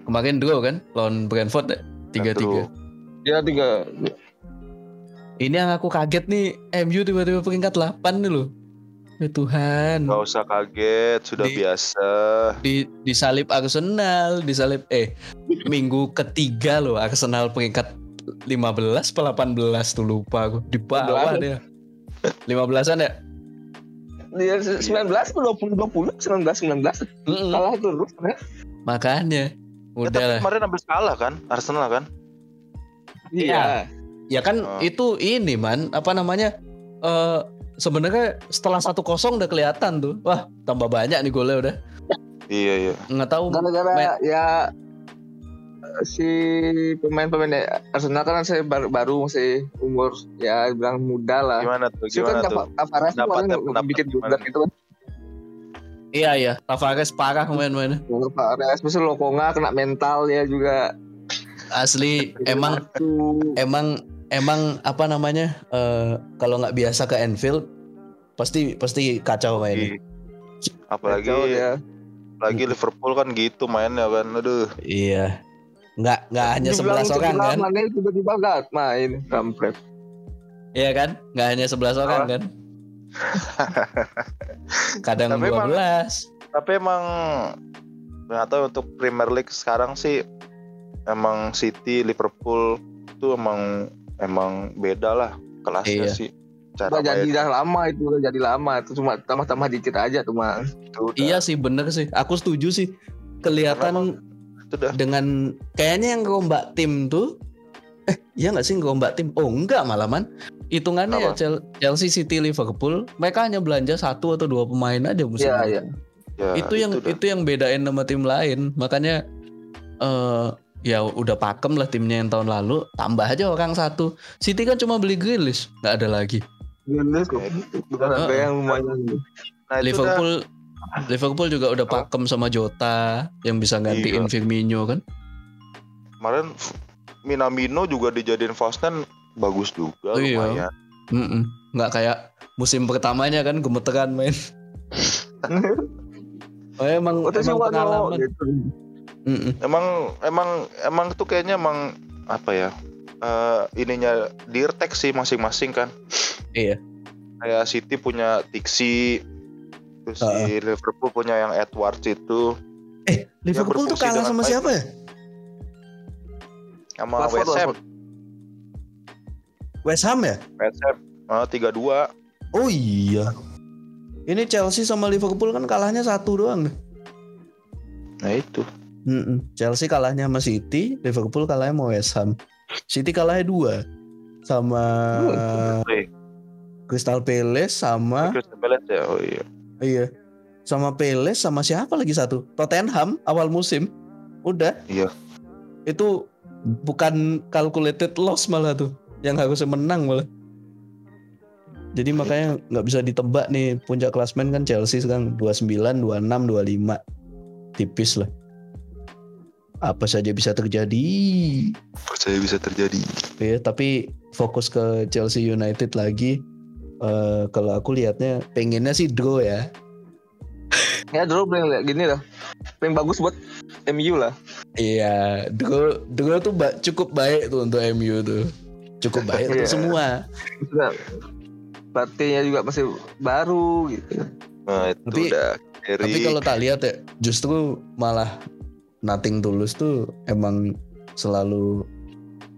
Kemarin draw kan lawan Brentford ya? tiga tiga. Ya tiga. Ini yang aku kaget nih MU tiba-tiba peringkat 8 nih loh. Ya Tuhan. Gak usah kaget, sudah Di- biasa. di disalip Arsenal, disalip eh minggu ketiga loh Arsenal peringkat 15 apa 18 tuh lupa aku. Di bawah 15. dia. 15-an ya? Dia 19 atau 20 20 19 19 Mm-mm. kalah terus. ya. Makanya Ya, udah tapi lah. kemarin habis kalah kan Arsenal kan? Iya. Ya kan Oh. itu ini man apa namanya? eh sebenarnya setelah 1-0 udah kelihatan tuh. Wah, tambah banyak nih golnya udah. Iya iya. nggak tahu Gara-gara main- ya si pemain-pemain Arsenal kan saya baru, baru masih umur ya bilang muda lah. Gimana tuh? Kan Gimana tuh? Tava- Tavares tuh kemarin nggak pendapat bikin gimana? budak gitu kan. Iya iya Tavares parah main-main Tavares mesti Lokonga kena mental ya juga. asli emang Tuh. emang emang apa namanya eh, kalau nggak biasa ke Anfield pasti pasti kacau mainnya Apalagi Kacau ya. apalagi Liverpool kan gitu mainnya kan. Aduh. iya nggak nggak hanya sebelas orang kan tiba-tiba gak main kampret. iya kan nggak hanya sebelas orang kan kadang Tapi dua emang- belas Tapi emang nggak tahu untuk Premier League sekarang sih emang City, Liverpool itu emang emang beda lah kelasnya Iya. sih. Udah jadi dah lama itu udah jadi lama itu cuma tambah-tambah dikit aja tuh mah. Itu udah- iya sih bener sih aku setuju sih kelihatan itu dah. dengan kayaknya yang rombak tim tuh iya nggak sih rombak tim oh enggak malah man hitungannya ya Apa? Chelsea City Liverpool mereka hanya belanja satu atau dua pemain aja musim Iya ini. iya. Ya, itu yang dah. itu yang bedain sama tim lain makanya eh ya udah pakem lah timnya yang tahun lalu tambah aja orang satu City kan cuma beli Grealish nggak ada lagi Gila kok. Bukan harga Heeh. yang lumayan. Nah, itu dah. Liverpool Liverpool juga udah pakem sama Jota yang bisa gantiin Iya. Firmino kan kemarin Minamino juga dijadiin nine bagus juga Oh, iya. lumayan. Mm-mm. nggak kayak musim pertamanya kan gemeteran main oh, emang Oh, terus emang pengalaman gitu. Mm-mm. Emang emang emang tuh kayaknya emang apa ya? eh ininya dirtek sih masing-masing kan. Iya. Kayak City punya Tixi terus si Liverpool punya yang Edwards itu eh Liverpool tuh kalah sama baik. siapa ya sama Watford, West Ham. West Ham ya West Ham oh, 3-2. oh iya ini Chelsea sama Liverpool kan kalahnya satu doang deh. Nah itu. Mm-mm. Chelsea kalahnya sama City, Liverpool kalahnya sama West Ham. City kalahnya dua sama Hey, Crystal Palace sama Crystal Palace ya. Oh iya. iya sama Palace sama siapa lagi satu Tottenham awal musim udah Iya. itu bukan calculated loss malah tuh. Yang harusnya menang malah. Jadi makanya nggak bisa ditebak nih puncak klasmen kan Chelsea sekarang 29 26 25 tipis lah. Apa saja bisa terjadi? Percaya bisa terjadi. ya tapi fokus ke Chelsea United lagi. Eh, kalau aku lihatnya pengennya sih draw ya Ya dulu paling gini lah. Paling bagus buat MU lah. Iya, draw draw tuh ba- cukup baik tuh untuk MU tuh. Cukup baik untuk Iya. semua. Pelatihnya juga masih baru gitu. Nah itu Tapi- udah. Tapi kalau tak lihat ya, justru malah Nothing Tulus tuh emang selalu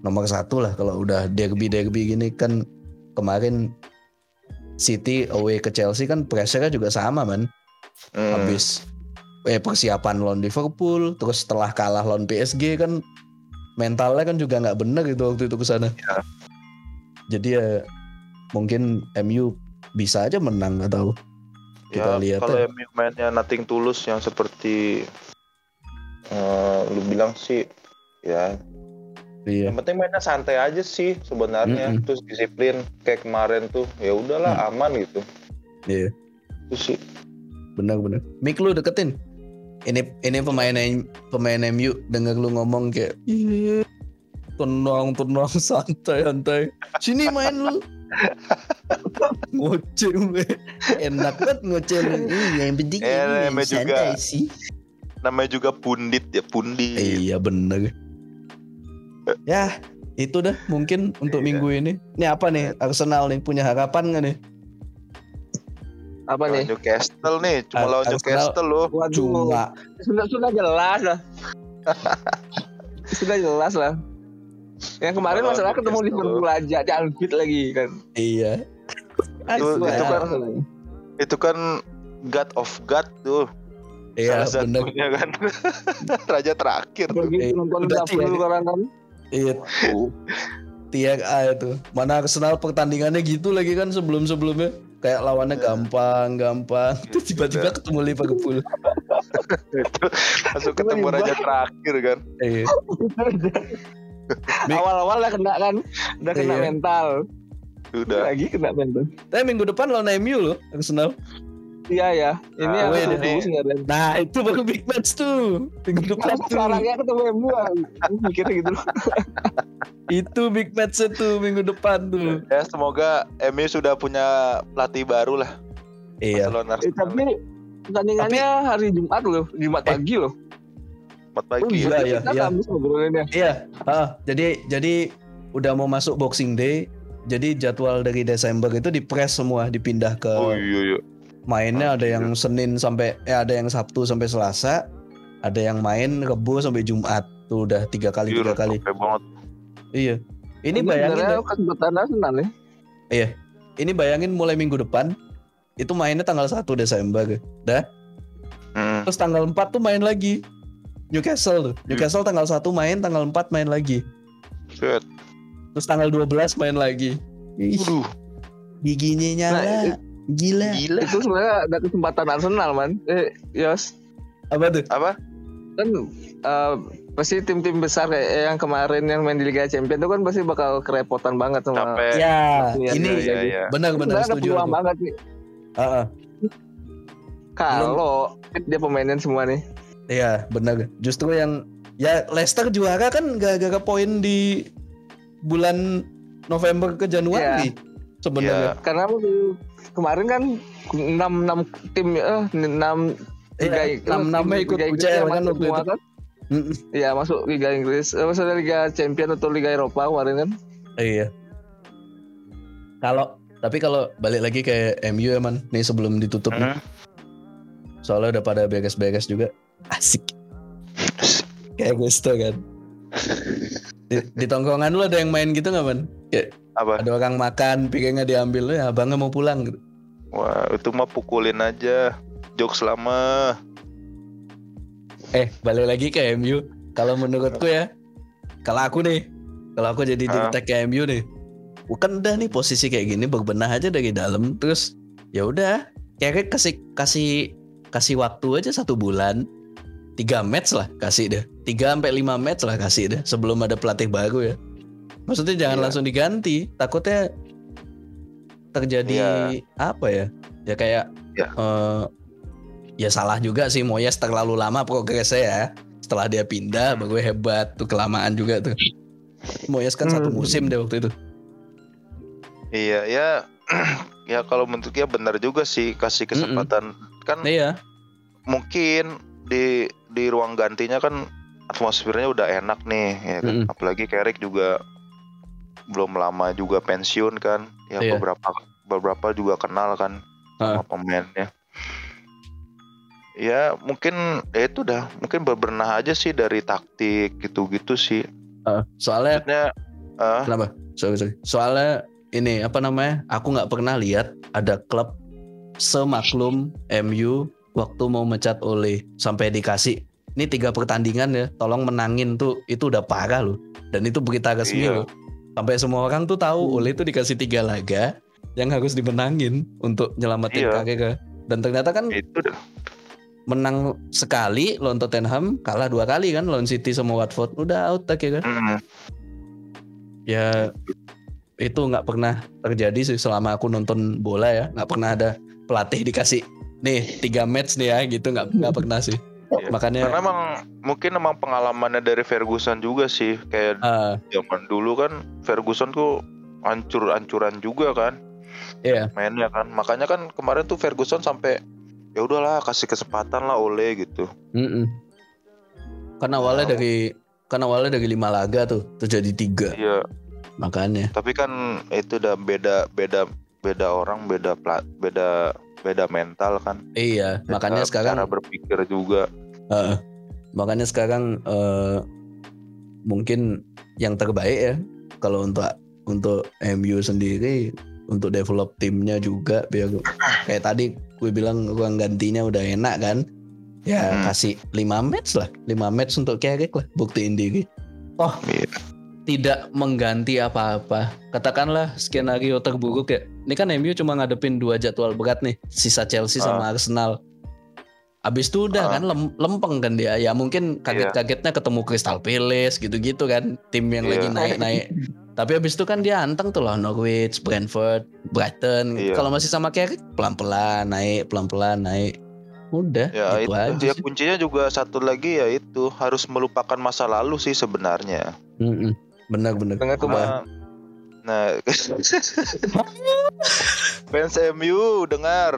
nomor satu lah kalau udah derby derby gini kan kemarin City away ke Chelsea kan pressure-nya juga sama man. Hmm. Habis eh persiapan lawan Liverpool, terus setelah kalah lawan PSG kan mentalnya kan juga nggak bener gitu waktu itu ke sana. Iya. Jadi ya mungkin MU bisa aja menang nggak tahu. Kita ya, lihat kalau ya. MU mainnya nothing tulus yang seperti eh, lu bilang sih ya Iya. yang penting mainnya santai aja sih sebenarnya Mm-mm. terus disiplin kayak kemarin tuh ya udahlah aman gitu Iya. itu sih Benar-benar. Mik lu deketin. Ini ini pemain pemain MU denger lu ngomong kayak "Ih, tenang tenang santai santai. Sini main lu. ngoceh gue. Enak banget ngoceh lu. Iya, yang penting Eh, ini santai juga. sih. namanya juga pundit ya pundit Iya bener. Ya itu dah mungkin untuk Iya. minggu ini. Ini apa nih Arsenal nih punya harapan nggak nih? Apa Lawan nih? Newcastle nih cuma lawan Newcastle loh. Cuma Sudah sudah jelas lah. sudah jelas lah. Yang kemarin Malah masalah ketemu Newcastle. Liverpool aja, di Anfield lagi kan. iya. Itu- itu kan- itu kan God of God tuh Iya satunya kan raja terakhir tuh. Pergi Eh, nonton Liverpool sekarang kan. Iya. TRA itu. Mana Arsenal pertandingannya gitu lagi kan sebelum-sebelumnya. Kayak lawannya Iya. gampang, gampang. Terus tiba-tiba Iya. ketemu Liverpool. itu masuk ketemu raja terakhir kan Iya. Awal-awal udah kena kan, udah kena Iya. mental. udah Lagi kena mental. Tapi minggu depan lawan MU loh Arsenal. Iya ya, ini Ah, yang tunggu sebenarnya. Nah itu baru big match tuh. Minggu depan Kenapa tuh. sekarang ya ketemu MU? Mikirnya gitu. Itu big match tuh minggu depan tuh. ya semoga MU sudah punya pelatih baru lah Iya. Barcelona Eh, tapi pertandingannya hari Jumat loh, Jumat Eh. pagi loh. empat pagi Oh, iya. ya. iya, iya. Ngobrolinnya. Iya. Ah, jadi jadi udah mau masuk Boxing Day. Jadi jadwal dari Desember itu dipres semua, dipindah ke oh iya iya mainnya ada yang Iya. Senin sampai eh ada yang Sabtu sampai Selasa, ada yang main Rebo sampai Jumat. Tuh udah tiga kali Iya, tiga kali. banget Iya. Ini bayangin sebenarnya deh, kesempatan Arsenal ya. ini bayangin mulai minggu depan itu mainnya tanggal 1 Desember. Dah. Hmm. Terus tanggal 4 tuh main lagi. Newcastle tuh. Newcastle tanggal 1 main, tanggal 4 main lagi. Terus tanggal 12 main lagi. Ih, Waduh, giginya nyala. Nah, Gila. gila Itu sebenarnya ada kesempatan Arsenal man. Eh, Yos. Apa tuh? apa kan eh, pasti tim-tim besar kayak yang kemarin yang main di Liga Champions itu kan pasti bakal kerepotan banget sama capek Ya, Iya, ini iya. benar-benar Sebenarnya ada setuju. aku. banget nih Ah, ah. kalau dia pemainin semua nih Iya, benar. Justru yang ya Leicester juara kan gara-gara poin di bulan November ke Januari sebenarnya. karena waktu kemarin kan 6 6 tim eh 6 Liga Iya, enam-enamnya ikut Liga Inggris UCL yang kan masuk waktu semua itu. kan. Iya masuk Liga Inggris, eh, maksudnya Liga Champion atau Liga Eropa kemarin kan. Iya. Kalau tapi kalau balik lagi ke MU ya man, nih sebelum ditutup nih, Hmm. soalnya udah pada beres-beres juga. Asik. Kayak Gusto kan. Di, di tongkongan lu ada yang main gitu nggak man? Kayak apa ada orang makan, piringnya diambil, ya abangnya mau pulang gitu. wah itu mah pukulin aja jokes lama Eh, balik lagi ke MU. Kalau menurutku ya, kalau aku nih, kalau aku jadi dirtek ke MU nih, bukan udah nih posisi kayak gini berbenah aja dari dalam, terus ya udah, kayak kasih kasih kasih waktu aja satu bulan, tiga match lah kasih deh, tiga sampai lima match lah kasih deh sebelum ada pelatih baru ya. Maksudnya jangan Iya. langsung diganti, takutnya terjadi Iya. apa ya? Ya kayak Iya. eh, ya salah juga sih Moyes terlalu lama progresnya ya. Setelah dia pindah baru hebat tuh kelamaan juga tuh. Moyes kan satu Hmm. musim deh waktu itu. iya ya ya kalau menurutnya benar juga sih kasih kesempatan kan Iya. mungkin di di ruang gantinya kan atmosfernya udah enak nih ya kan Mm-mm. apalagi Carrick juga belum lama juga pensiun kan ya Iya. beberapa beberapa juga kenal kan sama Ah. pemainnya ya mungkin ya itu dah mungkin berbenah aja sih dari taktik gitu-gitu sih Heeh. soalnya maksudnya ah, kenapa? Sorry, sorry. Soalnya ini apa namanya? Aku nggak pernah lihat ada klub semaklum MU waktu mau mecat oleh sampai dikasih ini tiga pertandingan ya, tolong menangin tuh itu udah parah loh. Dan itu berita resmi Iya. loh. Sampai semua orang tuh tahu oleh itu dikasih tiga laga yang harus dimenangin untuk nyelamatin Iya. karirnya. Dan ternyata kan itu dah menang sekali lawan Tottenham, kalah dua kali kan lawan City sama Watford. Udah out ya kan. Mm, Ya itu nggak pernah terjadi sih selama aku nonton bola ya. Nggak pernah ada pelatih dikasih nih tiga match nih ya gitu nggak nggak pernah sih. iya. Makanya karena emang mungkin emang pengalamannya dari Ferguson juga sih kayak ah, zaman dulu kan Ferguson tuh hancur-hancuran juga kan Iya. mainnya kan makanya kan kemarin tuh Ferguson sampai ya udahlah kasih kesempatan lah oleh gitu mm-mm. Kan awalnya dari kan awalnya dari lima laga tuh terus jadi tiga iya makanya. tapi kan itu udah beda beda beda orang beda plat beda beda mental kan Iya. Makanya Beda sekarang cara berpikir juga Heeh. makanya sekarang eh, mungkin yang terbaik ya kalau untuk untuk MU sendiri untuk develop timnya juga biar kayak tadi gue bilang ruang gantinya udah enak kan ya Hmm. kasih 5 match lah 5 match untuk Carrick lah buktiin diri oh Iya. Tidak mengganti apa-apa katakanlah skenario terburuk ya ini kan MU cuma ngadepin dua jadwal berat nih sisa Chelsea sama Arsenal Abis itu udah Ah. kan lem- lempeng kan dia. Ya mungkin kaget-kagetnya ketemu Crystal Palace gitu-gitu kan. Tim yang Iya. lagi naik-naik. Tapi abis itu kan dia anteng tuh lah Norwich, Brentford, Brighton. Iya. Kalau masih sama Carrick pelan-pelan naik, pelan-pelan naik. Udah Ya gitu itu aja ya sih. kuncinya juga satu lagi ya itu harus melupakan masa lalu sih sebenarnya. Mm-mm. Benar-benar. Dengan tuh Nah, nah fans MU dengar.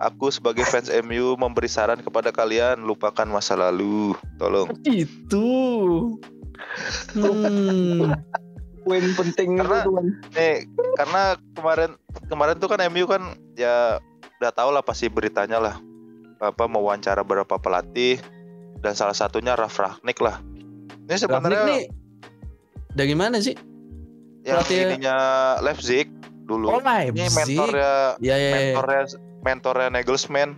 Aku sebagai fans MU memberi saran kepada kalian lupakan masa lalu. Tolong. Itu. Hmm. poin penting Karena- itu tuh. Nih, karena kemarin kemarin tuh kan MU kan ya udah tau lah pasti beritanya lah. Apa mewawancara beberapa pelatih dan salah satunya Ralf Rangnick lah. Ini sebenarnya nih dari mana sih? yang pelatih- ininya Leipzig dulu. Oh, Ini Leipzig. mentornya Ya ya ya. mentornya mentornya Nagelsmann.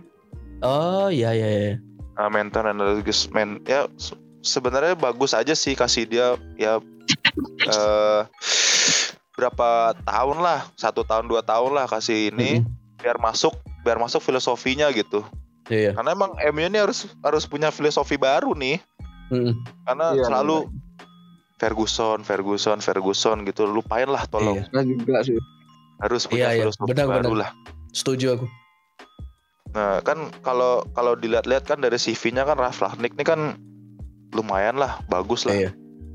Oh ya ya ya. Nah, mentor Nagelsmann ya se- sebenarnya bagus aja sih kasih dia ya eh berapa tahun lah satu tahun dua tahun lah kasih ini Mm-mm. biar masuk biar masuk filosofinya gitu Iya. karena emang MU ini harus harus punya filosofi baru nih Mm-mm. karena Iya, selalu Ferguson Ferguson Ferguson gitu lupain lah tolong Iya. Nah juga sih. harus punya Iya, iya. filosofi Benar, baru benar. lah Setuju aku. Nah kan kalau kalau dilihat-lihat kan dari CV-nya kan Ralf Rangnick ini kan lumayan lah, bagus lah. Iya.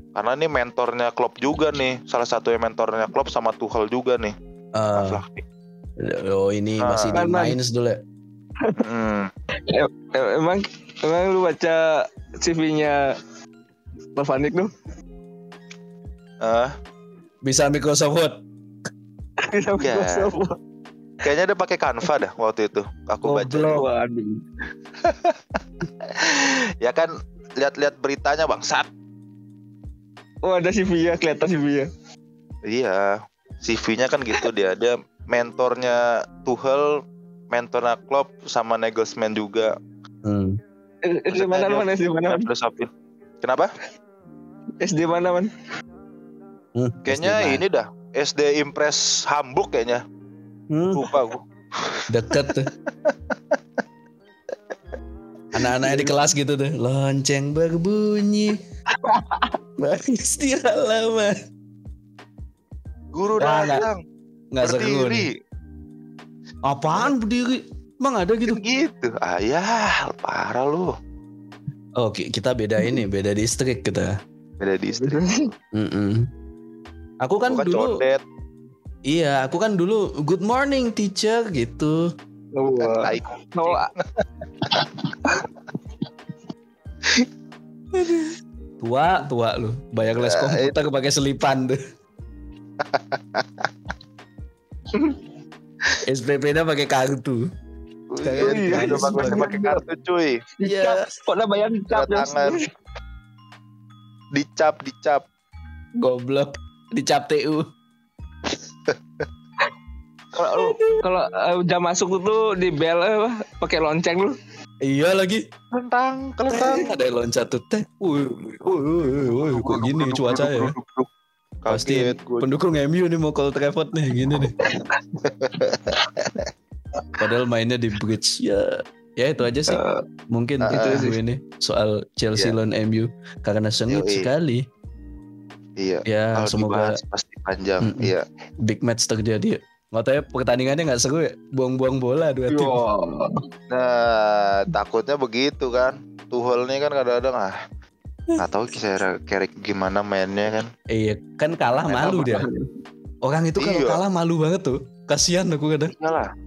Karena ini mentornya Klopp juga nih, salah satu yang mentornya Klopp sama Tuchel juga nih, Ralf Eh, Rangnick. oh ini Ah. masih di. Mainz dulu ya. Hmm. Em- Emang emang lu baca CV-nya Lavanik tuh? Ah, Bisa Microsoft Word. Bisa. Microsoft. kayaknya dia pakai Canva dah waktu itu. Aku baca. Ya kan lihat-lihat beritanya bangsat. Oh ada CV-nya, kelihatan CV-nya. Iya, CV-nya kan gitu dia. Dia mentornya Tuchel, mentornya Klopp sama Nagelsmann juga. Hmm. Eh, SD mana Maksudnya man? SD mana man? Kenapa? SD mana man? Hmm, Kayaknya SD ini dah SD Impress Hamburg kayaknya. Hmm, Lupa aku. deket tuh. Anak-anaknya di kelas gitu tuh. Lonceng berbunyi. Bagus di halaman. Guru nggak- datang Nggak seru nih. berdiri. Apaan berdiri? Emang ada gitu? Kan gitu. Ayah, parah lu. Oh ki- kita beda ini, beda distrik kita. Beda distrik. Mm-mm. Aku kan Bukan dulu, condet. iya aku kan dulu good morning teacher gitu. Tai Tua, tua lu. Bayar les Ya, komputer pakai selipan tuh. SPP-nya pakai kartu. Iya, iya, udah bagus iya. pakai kartu cuy. Iya. Kok udah bayar dicap tangan. Dicap, dicap. Goblok. Dicap TU. Kalau lu- kalau eh, jam masuk tuh di bel eh, pakai lonceng lu. Iya lagi. Kelentang, kelentang. Ada yang loncat tuh teh. Woi, woi, woi, woi, kok gini cuaca ya? Pasti pendukung MU nih mau Cold Trafford nih gini nih. Padahal mainnya di bridge ya. Ya itu aja sih. Eh, Mungkin itu dulu ini soal Chelsea Iya. lawan MU karena sengit sekali. Iya. Ya Kalau semoga dibahas pasti panjang. Mm-mm. Iya. big match terjadi. Nggak tahu ya pertandingannya nggak seru ya. Buang-buang bola dua tim. Wah. Nah, takutnya begitu kan. Tuchel nih kan kadang-kadang ah nggak tahu kira kira gimana mainnya kan. Iya kan kalah malu dia. Orang itu kalau Iya. kalah malu banget tuh. Kasihan aku kadang. Iyalah,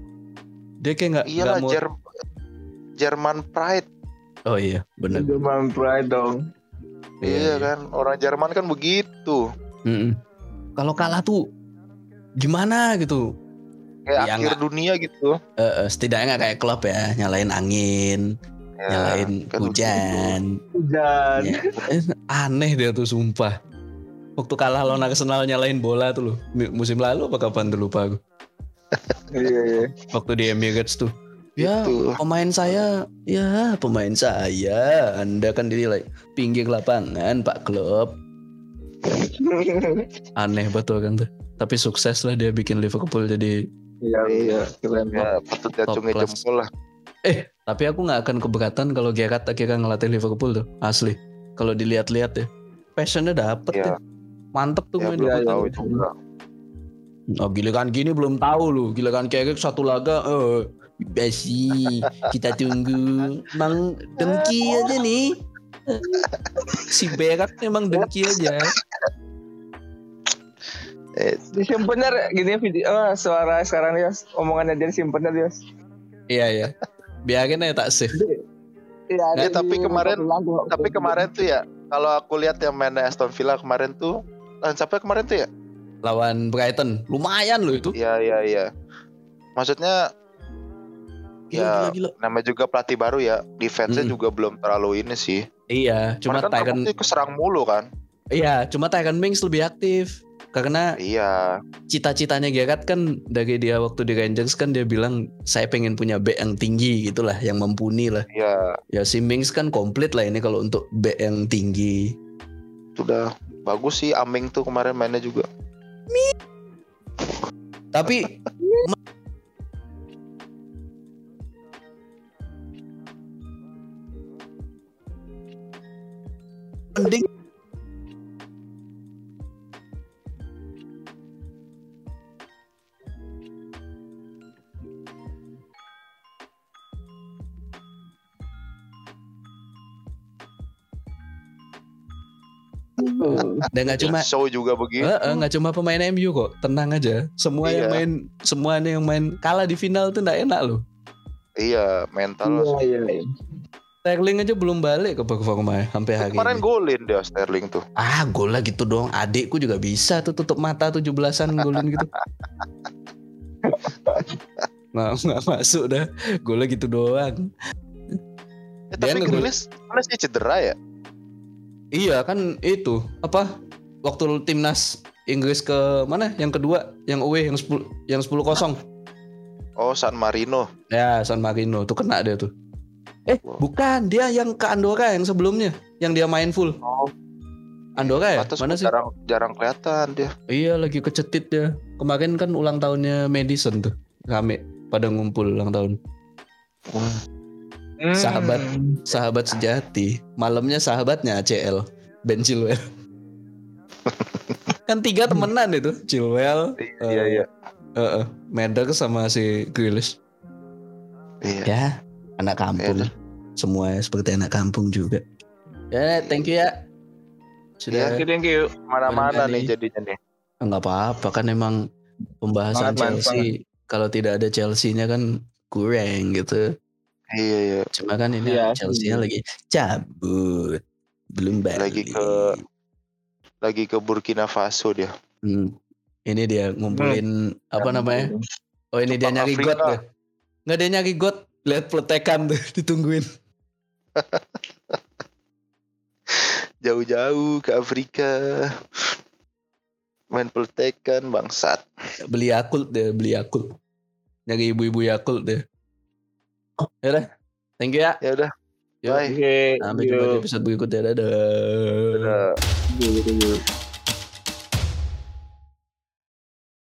Dia kayak nggak iyalah mau. Jer- Jerman pride. Oh iya benar. Jerman pride dong. Iya, kan, orang Jerman kan begitu. Mm-mm. Kalau kalah tuh gimana gitu? Kayak Iya, akhir nggak- dunia gitu. Eh, eh, setidaknya nggak kayak klub ya, nyalain angin, Ya, nyalain kan hujan. Hujan. Ya, eh, aneh dia tuh sumpah. Waktu kalah lawan Arsenal nyalain bola tuh loh. Musim lalu apa kapan tuh lupa aku. Iya iya. Waktu di Emirates tuh. Ya, Gitu. pemain saya, ya pemain saya. Anda kan dinilai pinggir lapangan, Pak Klub. Aneh betul kan tuh. Tapi sukses lah dia bikin Liverpool jadi Iya iya keren banget. Ya, patut Top diacungi class. jempol lah. Tapi aku nggak akan keberatan kalau Gerrard akhirnya ngelatih Liverpool tuh, asli. Kalau dilihat-lihat ya, passionnya dapet Iya. ya. Mantep tuh Ya, main belum iya, tahu Liverpool. juga. Oh, giliran gini belum tahu lu. Giliran Carrick satu laga, eh basi. Kita tunggu. Emang dengki aja nih. Si Berak emang dengki aja. Eh, Disimpan gini video oh, suara sekarang ya omongannya dia disimpan dia. Iya ya. Biarin aja tak save. Iya, Ya, ada tapi kemarin- lagu. tapi kemarin tuh ya, kalau aku lihat yang mainnya Aston Villa kemarin tuh, lawan siapa kemarin tuh ya? Lawan Brighton. Lumayan loh itu. Iya iya iya. Maksudnya Gila, ya gila, gila. namanya juga pelatih baru ya, defense-nya Mm-mm. juga belum terlalu ini sih. Iya, cuma Cuma kan Tyron terbukti keserang mulu kan. Iya, cuma Tyron Mings lebih aktif. Karena Iya. cita-citanya Gerrard kan dari dia waktu di Rangers kan dia bilang saya pengen punya back yang tinggi gitulah, yang mumpuni lah. Iya, Ya si Mings kan komplit lah ini kalau untuk back yang tinggi. sudah bagus sih Aming tuh kemarin mainnya juga. Tapi mending dan nggak cuma show juga begitu. Eh, eh, nggak cuma pemain MU kok, tenang aja. Semua yang Iya. main, semua yang main kalah di final tuh nggak enak loh. Iya, mental. Iya, iya, iya. Sterling aja belum balik ke performa sampai hari Kemarin ini. golin dia Sterling tuh. Ah, gol lah gitu dong. Adikku juga bisa tuh tutup mata 17-an golin gitu. Nggak, nggak masuk dah. Golnya gitu doang. Eh, Dia tapi Grealish, Grealish dia cedera ya? Iya kan itu apa waktu timnas Inggris ke mana? Yang kedua, yang away yang 10 yang 10-0. Oh, San Marino. Ya, San Marino tuh kena dia tuh. Eh, Wow. bukan, dia yang ke Andorra yang sebelumnya, yang dia main full. Oh, Andorra ya? Pantes Mana sih? jarang jarang kelihatan dia. Iya, lagi kecetit dia. Kemarin kan ulang tahunnya Madison tuh. Rame pada ngumpul ulang tahun. Hmm. Sahabat. Sahabat sejati. Malamnya sahabatnya ACL, Ben Chilwell. kan tiga temenan itu, Chilwell, Iya, iya. eh, eh, Mader sama si Grealish. Iya. Ya, anak kampung. Iya. Semua seperti anak kampung juga. Ya, thank you ya. Sudah Thank you, thank you. Mana-mana nih jadinya nih. nggak apa-apa kan emang pembahasan Banget, banget, Chelsea kalau tidak ada Chelsea-nya kan kurang gitu. Iya, iya. Cuma kan ini Iya, Chelsea-nya lagi cabut. Belum balik. Lagi ke- Lagi ke Burkina Faso dia. Hmm. Ini dia ngumpulin apa namanya? Oh ini dia Jepang nyari Afrika. got tuh. Nggak dia nyari got. Lihat peletekan tuh ditungguin. Jauh-jauh ke Afrika. Main peltekan bangsat. Beli Yakult deh, beli Yakult. Nyari ibu-ibu Yakult deh. Oh, yaudah. Thank you ya. Ya udah. Bye. Oke. Sampai jumpa di episode berikutnya. Dadah. Dadah. You.